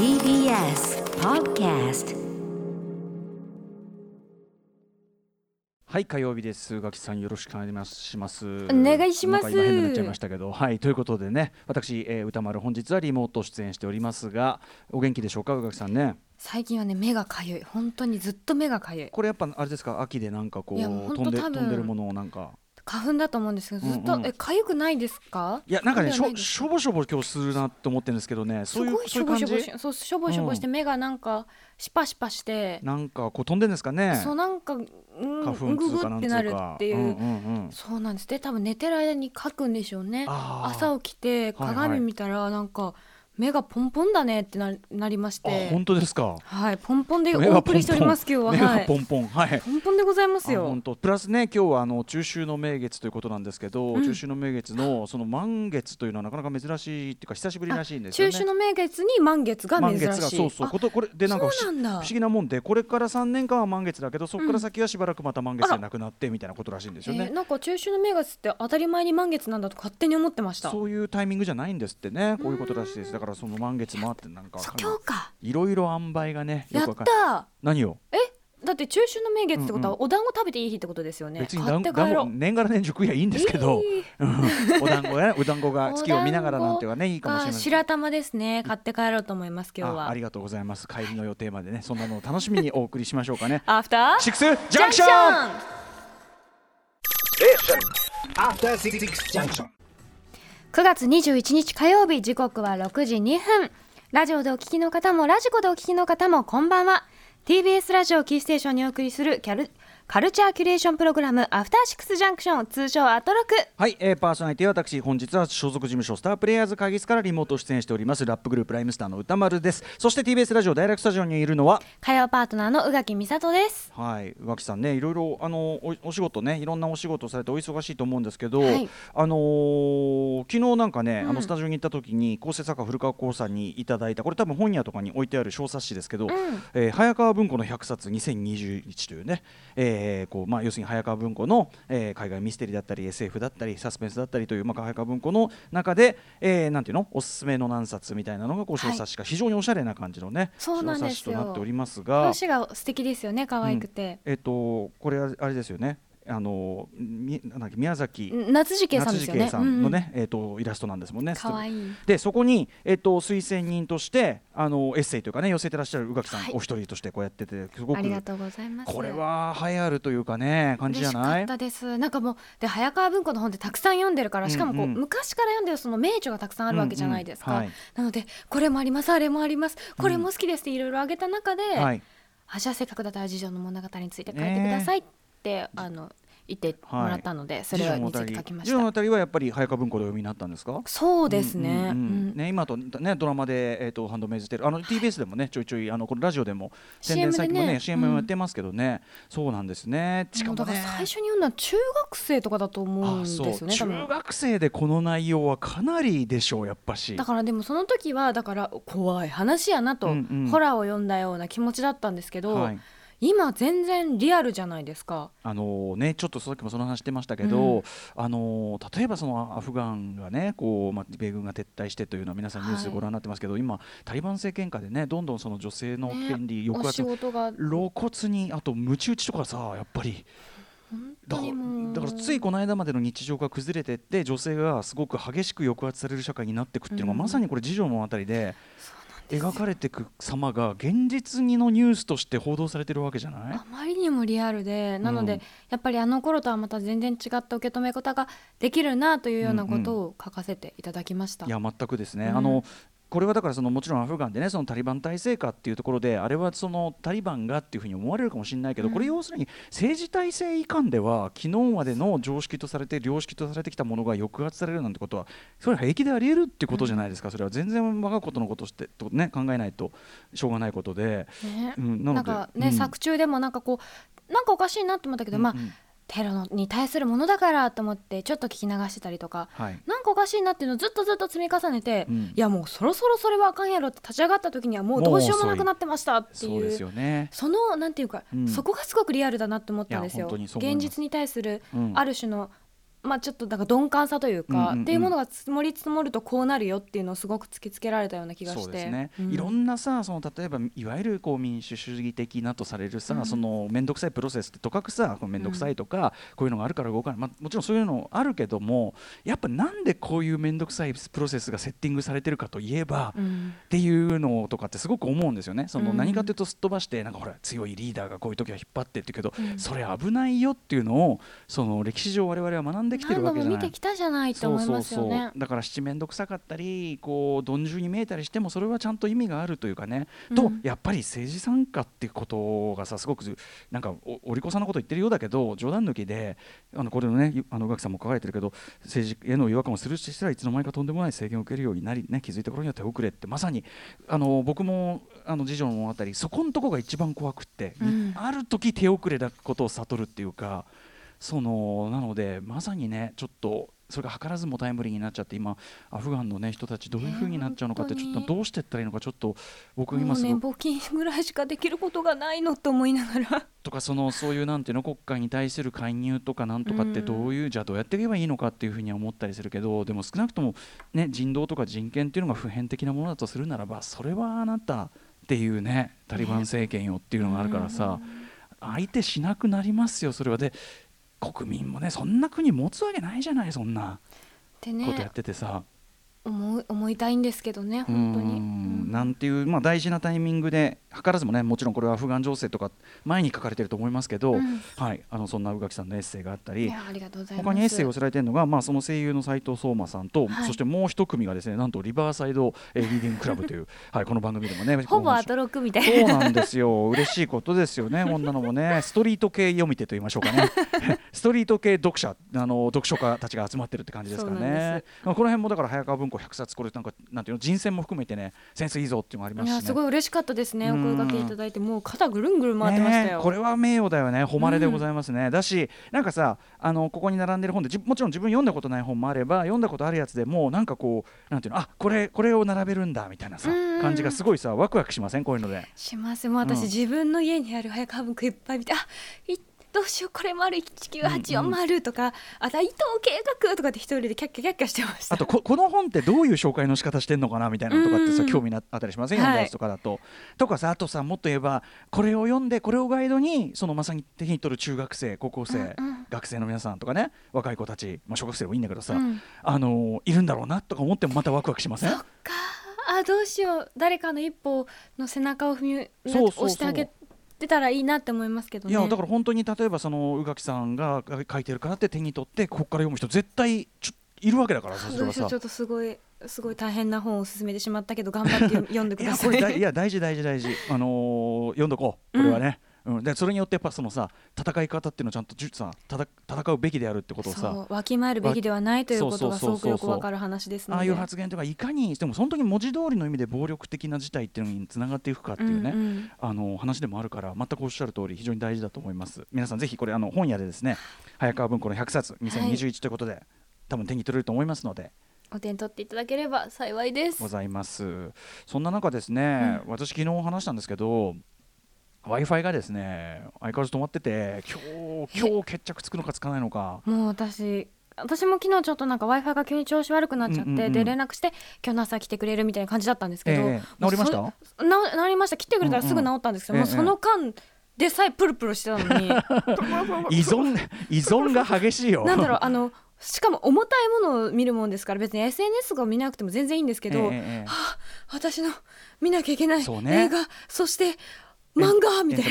TBS Podcast はい火曜日です。宇垣さんよろしくお願いします。お願いします。今変になっちゃいましたけど。はいということでね。私、えー、歌丸本日はリモート出演しておりますがお元気でしょうか？宇垣さんね。最近はね目がかゆい。本当にずっと目がかゆい。これやっぱあれですか？秋でなんかこう飛んで飛んでるものをなんか花粉だと思うんですけどずっと、うん。うんえかゆくないですか？いやなんかねしょしょぼしょぼ今日するなって思ってるんですけどね。すそういうごいしょぼしょぼしそうしょぼしょぼして目がなんかシパシパして、なんかこう飛んでんですかね？そうなんかうん花粉うんぐぐってなるかっていう、うんうんうん。そうなんです。で多分寝てる間に書くんでしょうね。朝起きてはいはい。鏡見たらなんか目がポンポンだねってななりましあて本当ですか？はいポンポンでお送りしております今日は。目がはい。ポンポン。はい。ポンポンでございますあよ本当。プラスね今日はあの中秋の名月ということなんですけど、うん。中秋の名月のその満月というのはなかなか珍しいっていうか久しぶりらしいんですよね。中秋の名月に満月が珍しい。満月がそうそう。あことこれでなんか不思議なもんでこれから3年間は満月だけどそこから先はしばらくまた満月でなくなってみたいなことらしいんですよね。えーなんか中秋の名月って当たり前に満月なんだと勝手に思ってました。そういうタイミングじゃないんですってね。こういうことらしいです。だからその満月もあってなんか今日かい。ろいろ塩梅がねよやった。何を？え？だって中秋の名月ってことはお団子食べていい日ってことですよね、別に買団団って帰ろう。子年がら年中食いやいいんですけど、いい。うん。お団子やお団子が 月を見ながらなんてはねいいかもしれません。白玉ですね。買って帰ろうと思います今日は。あありがとうございます。帰りの予定までねそんなのを楽しみにお送りしましょうかね。アフターシックスジャンクション After Six Junction. 9月21日火曜日時刻は6時2分。ラジオでお聞きの方もラジコでお聞きの方もこんばんは。TBS ラジオキーステーションにお送りするキャルカルチャーキュレーションプログラムアフターシックスジャンクション通称アトロク。はい、えー、パーソナリティは私本日は所属事務所スタープレイヤーズ会議室からリモート出演しておりますラップグループライムスターの歌丸です。そして TBS ラジオダイレクトスタジオにいるのは？火曜パートナーの宇垣美里です。はい宇垣さんねいろいろあのおお仕事ねいろんなお仕事されてお忙しいと思うんですけど、はい。あのー昨日なんかね、うん。あのスタジオに行った時に構成作家古川光さんにいただいたこれ多分本屋とかに置いてある小冊子ですけど、えー早川文庫の100冊2021というね、えーこうまあ、要するに早川文庫の、えー海外ミステリーだったり SF だったりサスペンスだったりという、まあ、早川文庫の中で、えーなんていうのおすすめの何冊みたいなのがこう小冊子が非常におしゃれな感じのね、そうなん小冊子となっておりますが。話が素敵ですよね可愛くて、えっとこれはあれですよね。あのみなん宮崎。夏次圭さんですよね。さんのね、えっとイラストなんですもんね。可愛いでそこにえっと推薦人としてあのエッセイというかね寄せてらっしゃる宇垣さん、はい。お一人としてこうやっててすごくありがとうございます。これは流行るというかね感じじゃない？嬉しかっ？たです。なんかもうで早川文庫の本ってたくさん読んでるからしかもこう、うんうん昔から読んでるその名著がたくさんあるわけじゃないですか、うんうんはい。なのでこれもありますあれもあります。これも好きですっていろいろ挙げた中で、はい。あじゃあせっかくだったら次女の物語について書いてくださいって、あの言ってもらったので、それについて書きました。のあたりはやっぱり早川文庫でお読みになったんですか？そうですね、ね今とねドラマでえっ、とハンドメイズテールあの TBS でもねちょいちょいあのこのラジオでも宣伝先もね CM もうん。やってますけどね、そうなんですね。しかもだから最初に読んだの中学生とかだと思うんあですよね多分。学生でこの内容はかなりでしょうやっぱし。だからでもその時はだから怖い話やなと、ホラーを読んだような気持ちだったんですけど、はい今全然リアルじゃないですか。あのねちょっとさっきもその話してましたけど、うん。あの例えばそのアフガンがねこうまあ米軍が撤退してというのは皆さんニュースでご覧になってますけど、今タリバン政権下でねどんどんその女性の権利、ね抑圧事が。露骨にあとムチ打ちとかさやっぱり。本だからだからついこの間までの日常が崩れてって女性がすごく激しく抑圧される社会になっていくっていうのが、うん。まさにこれ次女のあたりで描かれていく様が現実にのニュースとして報道されてるわけじゃない？あまりにもリアルでなので、うんやっぱりあの頃とはまた全然違った受け止め方ができるなというようなことを書かせていただきました。いや全くですね、うん。あのこれはだからそのもちろんアフガンでねそのタリバン体制下っていうところであれはそのタリバンがっていうふうに思われるかもしれないけど、うん。これ要するに政治体制以下では昨日までの常識とされて良識とされてきたものが抑圧されるなんてことはそれは平気であり得るってことじゃないですか、それは全然我がことのことしてと、ね、考えないとしょうがないことで、ね。うん、なんかね、うん。作中でもなんかこうなんかおかしいなと思ったけど、まあうん。うんテロのに対するものだからと思ってちょっと聞き流してたりとかはい。なんかおかしいなっていうのをずっとずっと積み重ねて、うん。いやもうそろそろそれはあかんやろって立ち上がった時にはもうどうしようもなくなってましたっていうそね。そのなんていうか、うん。そこがすごくリアルだなって思ったんですよ。現実に対するうん。ある種のまあちょっとなんか鈍感さというか、うんうんうん。っていうものが積もり積もるとこうなるよっていうのをすごく突きつけられたような気がして。そうですね、うん。いろんなさその例えばいわゆるこう民主主義的なとされるさ、うん。その面倒くさいプロセスってとかくさ面倒くさいとか、こういうのがあるから動かない、まあ、もちろんそういうのあるけどもやっぱなんでこういう面倒くさいプロセスがセッティングされてるかといえば、うん。っていうのとかってすごく思うんですよね。そのうん。何かというとすっ飛ばしてなんかほら強いリーダーがこういう時は引っ張ってって言うけど、うん。それ危ないよっていうのをその歴史上我々は学んできてるわけじゃないも見てき。たじゃないと思いますよね。だから七面倒くさかったりこう鈍重に見えたりしてもそれはちゃんと意味があるというかね、うんとやっぱり政治参加っていうことがさすごくなんかおお利口さんなこと言ってるようだけど冗談抜きであのこれのねあの宇垣さんも書かれてるけど政治への違和感をするしたらいつの間にかとんでもない制限を受けるようになり、ね、気づいた頃には手遅れってまさにあの僕もあの次女の物語そこのとこが一番怖くって、うんある時手遅れだことを悟るっていうかそのなのでまさにねちょっとそれが図らずもタイムリーになっちゃって今アフガンの、ね、人たちどういうふうになっちゃうのかってえーちょっとどうしていったらいいのかちょっと僕今すごく募金ぐらいしかできることがないのと思いながらとかそのそういうなんていうの国家に対する介入とかなんとかってどういう、じゃあどうやっていけばいいのかっていうふうには思ったりするけどでも少なくとも、ね、人道とか人権っていうのが普遍的なものだとするならばそれはあなたっていうねタリバン政権よっていうのがあるからさ、相手しなくなりますよそれは。で国民もねそんな国持つわけないじゃないそんなことやっねててさ。思い思いたいんですけどねう本当に。ん。なんていう、まあ、大事なタイミングで図らずもねもちろんこれはアフガン情勢とか前に書かれてると思いますけど、うん。はい、あのそんな宇垣さんのエッセイがあったいり。他にエッセイを寄せられてるのが、まあ、その声優の斉藤壮馬さんと、はい。そしてもう一組がですねなんとリバーサイド、えーリーディングクラブという、はい、この番組でもねほぼアトロクみたいそうな。なんですよ。嬉しいことですよねこんなのもね。ストリート系読み手と言いましょうかね。ストリート系読者あの読書家たちが集まってるって感じですからねでまあこの辺もだから早川文庫100冊これなんかなんていうの人選も含めてねセンスいいぞっていうのがありますし、ね、いやすごい嬉しかったですね。おうん。声掛けいただいてもう肩ぐるんぐるん回ってましたよ。ねえこれは名誉だよね。誉れでございますね、だしなんかさあのここに並んでる本でじもちろん自分読んだことない本もあれば読んだことあるやつでもなんかこうなんていうのあこれこれを並べるんだみたいなさうん。うん感じがすごいさワクワクしません？こういうので。します。もう私、うん。自分の家にある早川文庫いっぱい見てあいどうしようこれ丸1984とか、あと伊藤計画とかって一人でキャッキャキャッキャしてましたあとこ この本ってどういう紹介の仕方してんのかなみたいなのとかってさうん興味なあったりしませんはい読んだやつとかだと。とかさあとさもっと言えばこれを読んでこれをガイドにそのまさに手に取る中学生高校生、うんうん。学生の皆さんとかね若い子たち、まあ、小学生でもいいんだけどさ、うん。あのーいるんだろうなとか思ってもまたワクワクしません？そっか。あどうしよう。誰かの一歩の背中を踏みそうそうそう。押してあげてたらいいなって思いますけどね。いやだから本当に例えばその宇垣さんが書いてるからって手に取ってここから読む人絶対ちょいるわけだからさそれはさ。ちょっとすごいすごい大変な本を勧めてしまったけど頑張って読読んでくださいこれ大いや大事大事大事。あのー読んどこう。これはね、うんでそれによってやっぱそのさ戦い方っていうのをちゃんとさ戦戦うべきであるってことをさそうわきまえるべきではないということがすそうそうそうそう。ごくよくわかる話ですので。ああいう発言とかいかにでも本当に文字通りの意味で暴力的な事態っていうのにつながっていくかっていうね、うんうん。あの話でもあるから全くおっしゃる通り非常に大事だと思います。皆さんぜひこれあの本屋でですね早川文庫の100冊2021ということで、多分手に取れると思いますので。お手に取っていただければ幸いです。ございます。そんな中ですね、私昨日話したんですけど w i f i がですね相変わらず止まってて今日今日決着つくのかつかないのか。もう私私も昨日ちょっとなんか w i f i が急に調子悪くなっちゃって、うんうんうん。で連絡して今日の朝来てくれるみたいな感じだったんですけど、ええ。治りました？治りました。来てくれたらすぐ治ったんですけど、うんうん。もうその間でさえプルプルしてたのに。依存依存が激しいよ。なんだろうあのしかも重たいものを見るもんですから別に SNS が見なくても全然いいんですけど、ええええ。私の見なきゃいけないそうね。映画そして漫画？みたい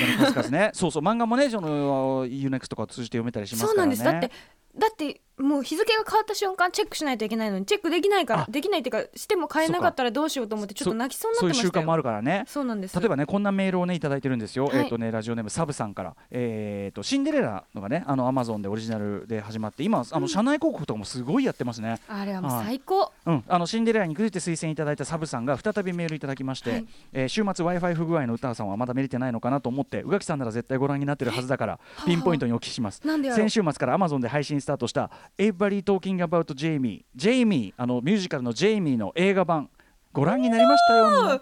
な。そうそう。漫画もねその UNEXT とかを通じて読めたりしますそうからね。なんです。だってだってもう日付が変わった瞬間チェックしないといけないのにチェックできないからあできないっていうかしても買えなかったらどうしようと思ってちょっと泣きそうになってましそういう習慣もあるからね。そうなんです。例えばねこんなメールをねいただいてるんですよ、はいえっ、とねラジオネームサブさんから。えっ、とシンデレラのがねあのアマゾンでオリジナルで始まって今あの社内広告とかもすごいやってますね、あれはもう最高。うん、あのシンデレラについて推薦いただいたサブさんが再びメールいただきまして、はい。えー週末 w i f i 不具合の歌さんはまだ見れてないのかなと思って宇垣さんなら絶対ご覧になってるはずだからピンポイントにお聞きします。先週末から Amazon で配信スタートした「Everybody Talking About Jamie」ジェイミーあのミュージカルのジェイミーの映画版ご覧になりましたよ。のな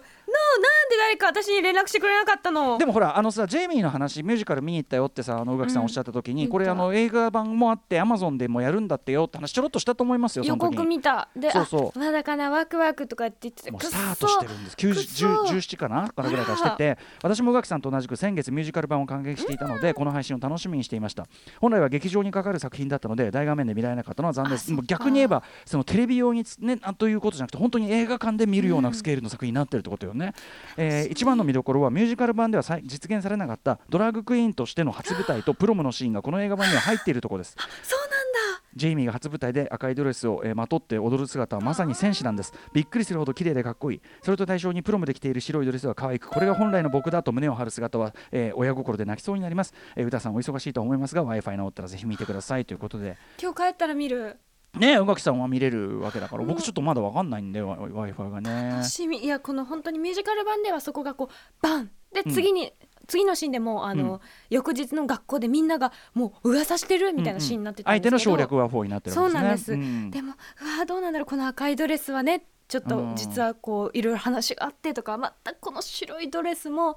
で誰か私に連絡してくれなかったの？でもほらあのさジェイミーの話ミュージカル見に行ったよってさあの宇垣さんおっしゃった時に、うんこれあの映画版もあってアマゾンでもやるんだってよって話ちょろっとしたと思いますよそ予告見た。でそうそう。あまだかなワクワクとかって言っててもうスタートしてるんです。9くっそ。10 17かなからぐらいからしてて。私も宇垣さんと同じく先月ミュージカル版を感激していたので、この配信を楽しみにしていました。本来は劇場にかかる作品だったので大画面で見られなかったのは残念。です逆に言えばそのテレビ用につねあということじゃなくて本当に映画館で見るようなスケールの作品になってるってことよね、えー一番の見どころはミュージカル版では実現されなかったドラッグクイーンとしての初舞台とプロムのシーンがこの映画版には入っているところです。そうなんだ。ジェイミーが初舞台で赤いドレスを、えーまとって踊る姿はまさに戦士なんです。びっくりするほど綺麗でかっこいい。それと対象にプロムで着ている白いドレスは可愛くこれが本来の僕だと胸を張る姿は、えー親心で泣きそうになります、えー、歌さんお忙しいと思いますが w i f i 直ったらぜひ見てくださいということで。今日帰ったら見るね宇垣さんは見れるわけだから僕ちょっとまだわかんないんで w i f i がね。楽しみ。いやこの本当にミュージカル版ではそこがこうバン！で次に、次のシーンでもうあの、うん。翌日の学校でみんながもう噂してるみたいなシーンになってたん相ですけど、手の省略は4になってるそうなんです、うん。でもうわどうなんだろうこの赤いドレスはねちょっとうん。実はこういろいろ話があってとかまたこの白いドレスも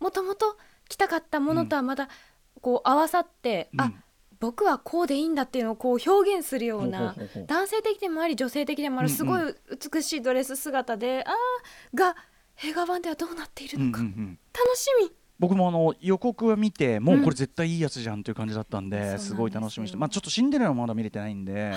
もともと着たかったものとはまたこう合わさって、うん。あ僕はこうでいいんだっていうのをこう表現するような男性的でもあり女性的でもあるすごい美しいドレス姿で、あーが映画版ではどうなっているのか、うん楽しみ。僕もあの予告は見てもううん。これ絶対いいやつじゃんという感じだったんで、すごい楽しみにしてまあちょっとシンデレラはまだ見れてないんで。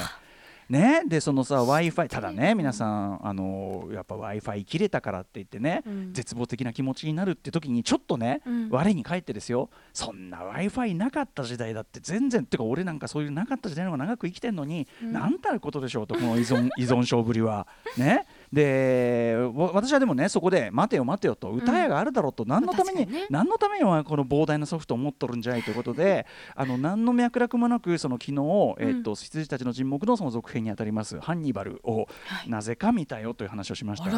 ね、でそのさ w i f i ただね皆さんあのやっぱ w i f i 切れたからって言ってね、うん。絶望的な気持ちになるって時にちょっとね、うん。我に返ってですよ。そんな w i f i なかった時代だって全然ってか俺なんかそういうなかった時代の方が長く生きてんのに、うん。なんたることでしょうとこの依存依存症ぶりは。ね、でわ私はでもねそこで待てよ待てよと歌屋があるだろうと、何のために、ね。何のためにこの膨大なソフトを持っとるんじゃいということで あの何の脈絡もなくその昨日、えっと羊たちの沈黙のその続編にあたりますハンニバルをなぜか見たよという話をしました。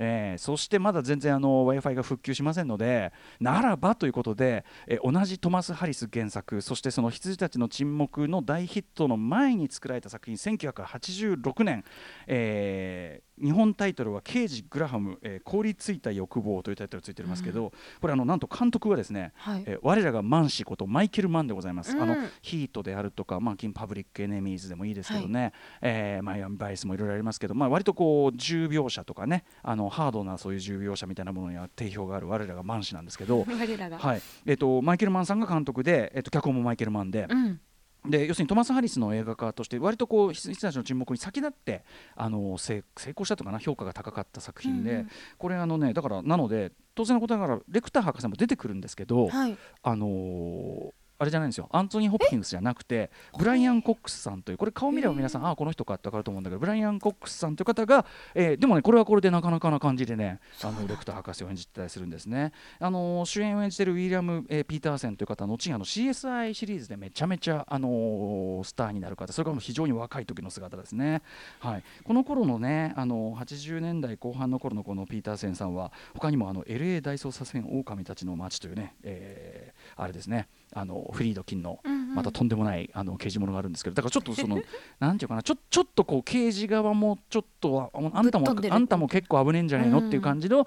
らえーそしてまだ全然 w i f i が復旧しませんのでならばということで、えー同じトマス・ハリス原作そしてその羊たちの沈黙の大ヒットの前に作られた作品1986年、えー日本タイトルは「刑事グラハム、えー凍りついた欲望」というタイトルついてますけど、これあのなんと監督はですね、はい。えー我らがマン氏ことマイケル・マンでございます、うん。あのヒートであるとか、まあ、金パブリック・エネミーズでもいいですけどね、えーマイアミ・バイスもいろいろありますけど、まあ、割とこう重描写とかねあのハードなそういう重描写みたいなものには定評がある我らがマン氏なんですけど、はい。えっとマイケル・マンさんが監督で、えっと脚本もマイケル・マンで。うん。で要するにトマス・ハリスの映画化として割とこう羊たちの沈黙に先立ってあの成成功したとかな評価が高かった作品で、うんうん。これあのねだからなので当然のことながらレクター博士も出てくるんですけど、はい。あのーあれじゃないんですよ。アントニー・ホプキンスじゃなくてブライアン・コックスさんというこれ顔見れば皆さんああこの人かって分かると思うんだけどブライアン・コックスさんという方が、えーでもねこれはこれでなかなかな感じでねあのレクター博士を演じてたりするんですね、あのー主演を演じてるウィリアム・えーピーターセンという方は後にあの CSI シリーズでめちゃめちゃ、あのースターになる方それからも非常に若い時の姿ですね、はい、この頃のね、あのー80年代後半の頃のこのピーターセンさんは他にもあの LA 大捜査線狼たちの街というね、えーあれですねあのフリード金のまたとんでもないあの刑事ものがあるんですけどだからちょっとその なんていうかなちょちょっとこう刑事側もちょっとはああんたもあんたも結構危ねえんじゃないのうんっていう感じの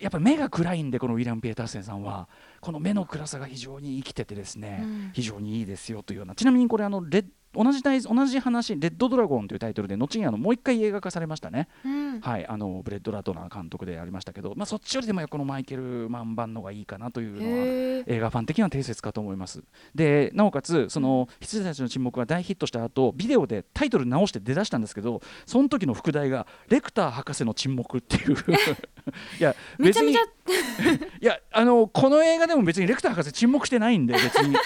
やっぱ目が暗いんでこのウィリアム・ピエターセンさんはこの目の暗さが非常に生きててですね、うん。非常にいいですよというような。ちなみにこれあのレッ同じ題同じ話「レッドドラゴン」というタイトルで後にあのもう一回映画化されましたね。うん。はい、あのブレット・ラトナー監督でありましたけど、まあ、そっちよりでもこのマイケル・マン版のがいいかなというのは映画ファン的には定説かと思います。でなおかつその「羊たちの沈黙」が大ヒットした後ビデオでタイトル直して出だしたんですけどその時の副題が「レクター博士の沈黙」っていう。いやめちゃめちゃ。いやあのこの映画でも別にレクター博士沈黙してないんで別に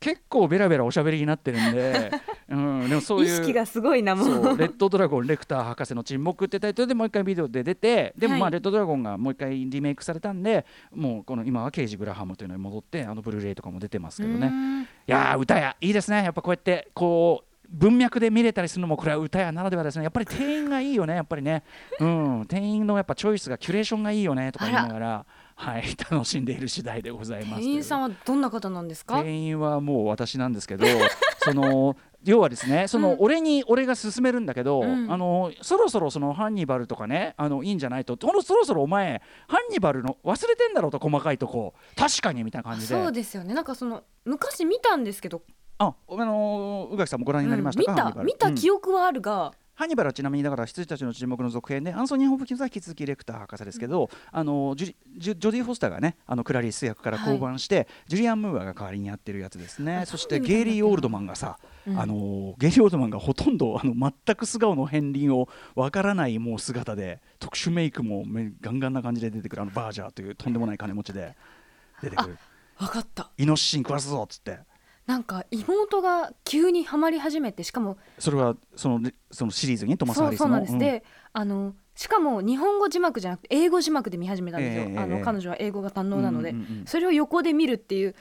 結構ベラベラおしゃべりになってるんで、うん、でもそういう意識がすごいなもそううレッドドラゴンレクター博士の沈黙ってタイトルでもう一回ビデオで出てでもまあはいレッドドラゴンがもう一回リメイクされたんでもうこの今はケイジ・グラハムというのに戻ってあのブルーレイとかも出てますけどね。うん。いやー歌やいいですね。やっぱこうやってこう文脈で見れたりするのもこれは歌やならではですね。やっぱり店員がいいよねやっぱりね。うん。店員のやっぱチョイスがキュレーションがいいよねとか言いながらはい 楽しんでいる次第でございます。店員さんはどんな方なんですか？店員はもう私なんですけど その要はですねその、うん俺に俺が勧めるんだけど、うん。あのそろそろそのハンニバルとかねあのいいんじゃないとそろそろお前ハンニバルの忘れてんだろうと細かいとこ確かにみたいなあ感じで。そうですよね。なんかその昔見たんですけど、ああの宇垣さんもご覧になりましたか、うん見た見たうん。記憶はあるが、ハンニバルはちなみにだから羊たちの注目の続編でアンソニー・ホプキンスは引き続きレクター博士ですけど、あのジジョディ・フォスターがねあのクラリス役から降板して、ジュリアン・ムーアが代わりにやってるやつですね。あそしてゲイリー・オールドマンがさ、うん。あのゲイリー・オールドマンがほとんどあの全く素顔の片鱗をわからないもう姿で特殊メイクもめガンガンな感じで出てくるあのバージャーというとんでもない金持ちで出てくる。分かった。イノシシに食わすぞっつってなんか妹が急にはまり始めてしかもそれはそのそのシリーズにトマス・ハリスの？そうなんです、であのしかも日本語字幕じゃなくて英語字幕で見始めたんですよ、ええあのええ。彼女は英語が堪能なので、うんうんうんそれを横で見るっていう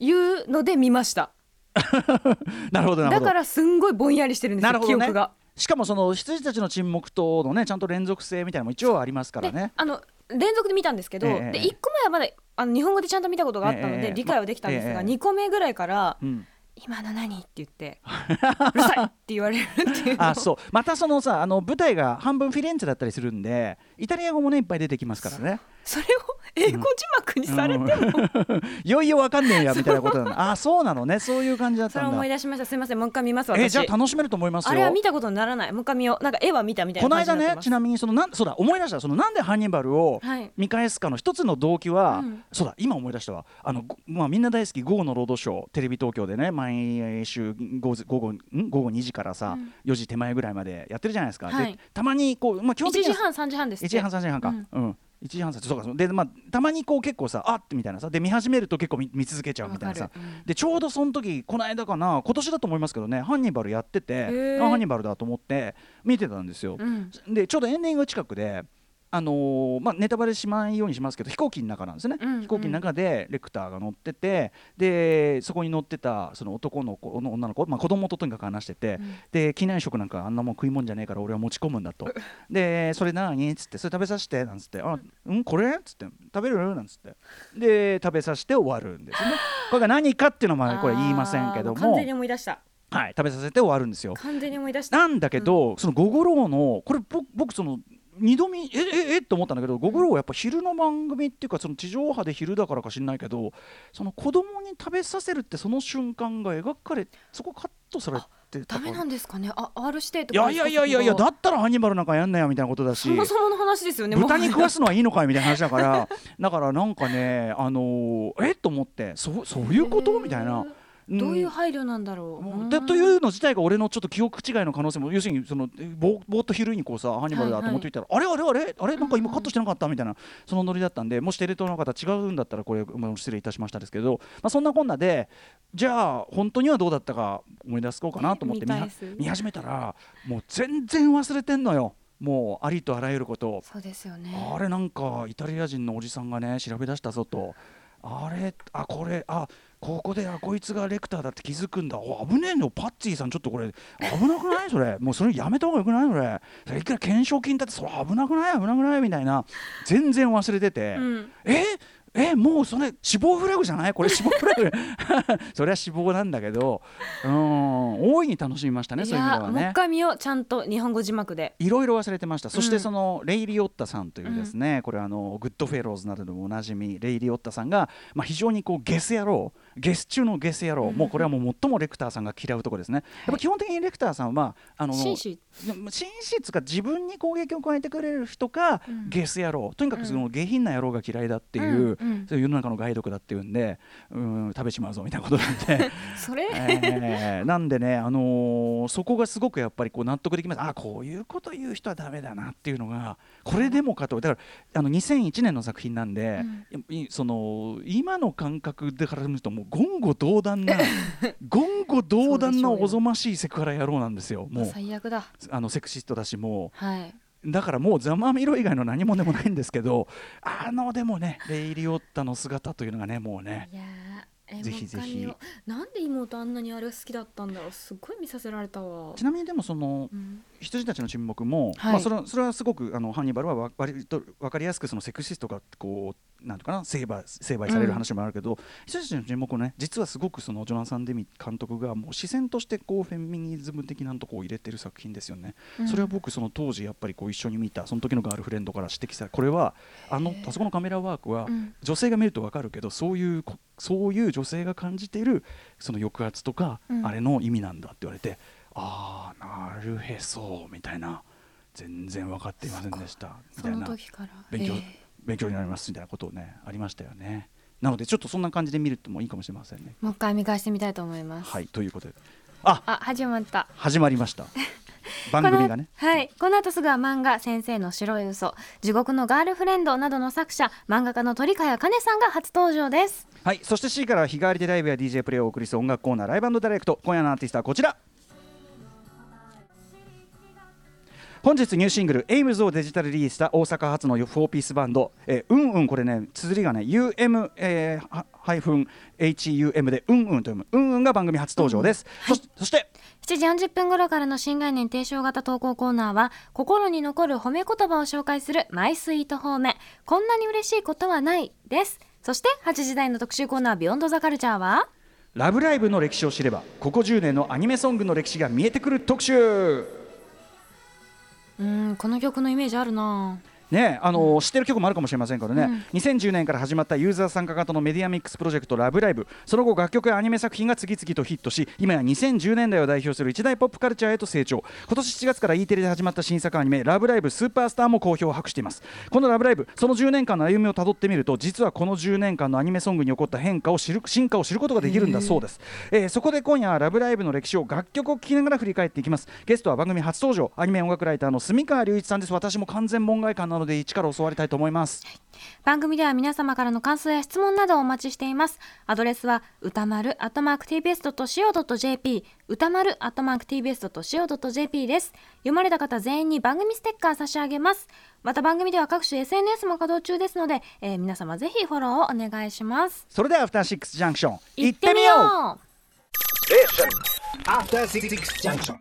いうので見ました。なるほどなるほど。だからすんごいぼんやりしてるんですよ、なるほどね。記憶が。しかもその羊たちの沈黙とのねちゃんと連続性みたいなのも一応ありますからでね。あの連続で見たんですけど、ええで1個目はまだあの日本語でちゃんと見たことがあったのええで理解はできたんですが、ええ2個目ぐらいからうん、「今の何?」って言って「うるさい!」って言われるっていうのあそうまたそのさあの舞台が半分フィレンツェだったりするんでイタリア語もねいっぱい出てきますからね。それを英語字幕にされても、い よいよわかんねえやみたいなことなの。あそうなのね。そういう感じだっそれを思いたんだ。出しました。すいません。もう一回見ます私。えじゃあ楽しめると思いますよ。あれは見たことにならない。もう一回見よう。なんか絵は見たみたいなこの間ねちなみにそのなんそうだ思い出した。そのなんでハンニバルをはい。見返すかの一つの動機は、うん。そうだ今思い出したわ。あの、ごまあ、みんな大好き「午後のロードショー」テレビ東京でね毎週午後午後ん？午後2時からさ、うん。4時手前ぐらいまでやってるじゃないですか、はい。でたまにこう、まあ、基1本的には時半3時半です1時半3時半か、うん。うん1時半3時そうかで、まあ、たまにこう結構さあってみたいなさ。で見始めると結構見見続けちゃうみたいなさ。うん。でちょうどその時この間かな今年だと思いますけどねハンニバルやっててー。あハンニバルだと思って見てたんですよ、うん。でちょうどエンディング近くで、あのーまあ、ネタバレしないようにしますけど飛行機の中なんですね、うんうん。飛行機の中でレクターが乗っててでそこに乗ってたその男の子の女の子、まあ、子供ととにかく話してて、うん。で機内食なんかあんなもん食いもんじゃねえから俺は持ち込むんだと。でそれ何っつってそれ食べさせてなんつってあうんこれ？っつって食べる？なんつって。で食べさせて終わるんですね。これが何かっていうのはまあこれ言いませんけども。完全に思い出した。はい、食べさせて終わるんですよ。完全に思い出した。なんだけど、そのゴゴロウのこれ僕僕その二度見えええって思ったんだけどゴゴロウはやっぱ昼の番組っていうかその地上波で昼だからか知んないけどその子供に食べさせるってその瞬間が描かれそこカットされてたダメなんですかね。あ R 指定いとかやいやいやいやいやだだったらハンニバルなんかやんなよみたいなことだし。そもそもの話ですよね豚に食わすすのはいいのかいみたいな話だからだからなんかねあのーえっと思ってそそういうこと？みたいな。どういう配慮なんだろう？でというの自体が俺のちょっと記憶違いの可能性も要するにそのえぼぼーっと昼にこうさハンニバルだと思っていたら、あれあれあれ？あれ？なんか今カットしてなかったみたいなそのノリだったんでもしテレ東の方違うんだったらこれ失礼いたしましたですけど、まあ、そんなこんなでじゃあ本当にはどうだったか思い出そうかなと思って見見始めたらもう全然忘れてんのよ。もうありとあらゆること。を。そうですよね。あれなんかイタリア人のおじさんがね調べ出したぞと。あれあこれあここであこいつがレクターだって気づくんだ。お危ねえのパッツィさんちょっとこれ危なくない？それ。もうそれやめた方がよくない？それ。それいくら懸賞金だって？それ危なくない？危なくない？みたいな。全然忘れてて、うん。え？え？もうそれ死亡フラグじゃない？これ死亡フラグ。それは死亡なんだけど。うん。大いに楽しみましたねいそういう意味でやもう一はね。回見よう。ちゃんと日本語字幕で。いろいろ忘れてました、そしうんてそのレイ・リオッタさんというですね、これあのグッドフェローズなどでもおなじみレイ・リオッタさんが、まあ、非常にこうゲス野郎ゲス中のゲス野郎、もうこれはもう最もレクターさんが嫌うところですね、やっぱ基本的にレクターさんはあの紳士。つうか自分に攻撃を加えてくれる人か、うん。ゲス野郎。とにかくその下品な野郎が嫌いだっていう、うんうん。そういう世の中の害毒だっていうんでうん食べちまうぞみたいなことなんで。それ、えーなんでね、あのーそこがすごくやっぱりこう納得できます。あこういうこと言う人はダメだなっていうのがこれでもかと。だからあの2001年の作品なんで、いその今の感覚でから見るともう言語道断な 言語道断なおぞましいセクハラ野郎なんですよ。もう最悪だ。あのセクシストだしもはい、うだからもうざまみろ以外の何もでもないんですけどあのでもねレイリオッタの姿というのがねもうね。ぜひぜひ。なんで妹あんなにあれ好きだったんだろう。すっごい見させられたわ。ちなみにでもそのうん羊たちの沈黙も、はい。まあ、それはそれはすごくあのハンニバルはわ割と分かりやすくそのセクシストがこうなんとかな成敗成敗される話もあるけど、羊たちの沈黙をね実はすごくそのジョナサン・デミ監督がもう視線としてこうフェミニズム的なとこを入れてる作品ですよね、それは僕その当時やっぱりこう一緒に見たその時のガールフレンドから指摘されこれはあのあそこのカメラワークはうん。女性が見ると分かるけどそういうこそういう女性が感じているその抑圧とか、うん。あれの意味なんだって言われてああなるへそみたいな。全然分かっていませんでした。みたいな。勉強、え勉強になりますみたいなことをねありましたよね。なのでちょっとそんな感じで見るともいいかもしれませんね。ーもう一回見返してみたいと思います、はいということで。ああ始まった。始まりました。番組がね。はい。この後すぐは漫画「先生の白い嘘地獄のガールフレンド」などの作者漫画家の鳥飼茜さんが初登場です。はいそして C からは日替わりでライブや DJ プレイをお送りする音楽コーナーライブダイレクト。今夜のアーティストはこちら本日ニューシングル「エイムズをデジタルリリースした大阪発の4ピースバンド「えーうんうん」これね綴りがね UM、えーはハイフン HUM で「うんうん」と読む「うんうん」が番組初登場です、そしそして。7時40分頃からの新概念提唱型投稿コーナーは心に残る褒め言葉を紹介するマイスイート褒め。こんなに嬉しいことはないです。そして8時台の特集コーナービヨンドザカルチャーは「ラブライブ!」の歴史を知ればここ10年のアニメソングの歴史が見えてくる特集うんこの曲のイメージあるな。ねあの知ってる曲もあるかもしれませんからね、2010年から始まったユーザー参加型のメディアミックスプロジェクト「ラブライブ!」その後楽曲やアニメ作品が次々とヒットし今や2010年代を代表する一大ポップカルチャーへと成長。今年7月から E テレで始まった新作アニメ「ラブライブスーパースター」も好評を博しています。この「ラブライブ!」その10年間の歩みをたどってみると実はこの10年間のアニメソングに起こった変化を知る進化を知ることができるんだそうです、えーそこで今夜は「ラブライブ!」の歴史を楽曲を聴きながら振り返っていきます。ゲストは番組初登場アニメ音楽ライターの住川隆一さんです。私も完全門外漢なので一から教わりたいと思います。番組では皆様からの感想や質問などをお待ちしています。アドレスは歌丸 @tbs.co.jp 歌丸 @tbs.co.jp です。読まれた方全員に番組ステッカー差し上げます。また番組では各種 SNS も稼働中ですので、えー皆様ぜひフォローをお願いします。それではアフターシックスジャンクション行ってみよう。After Six Junction.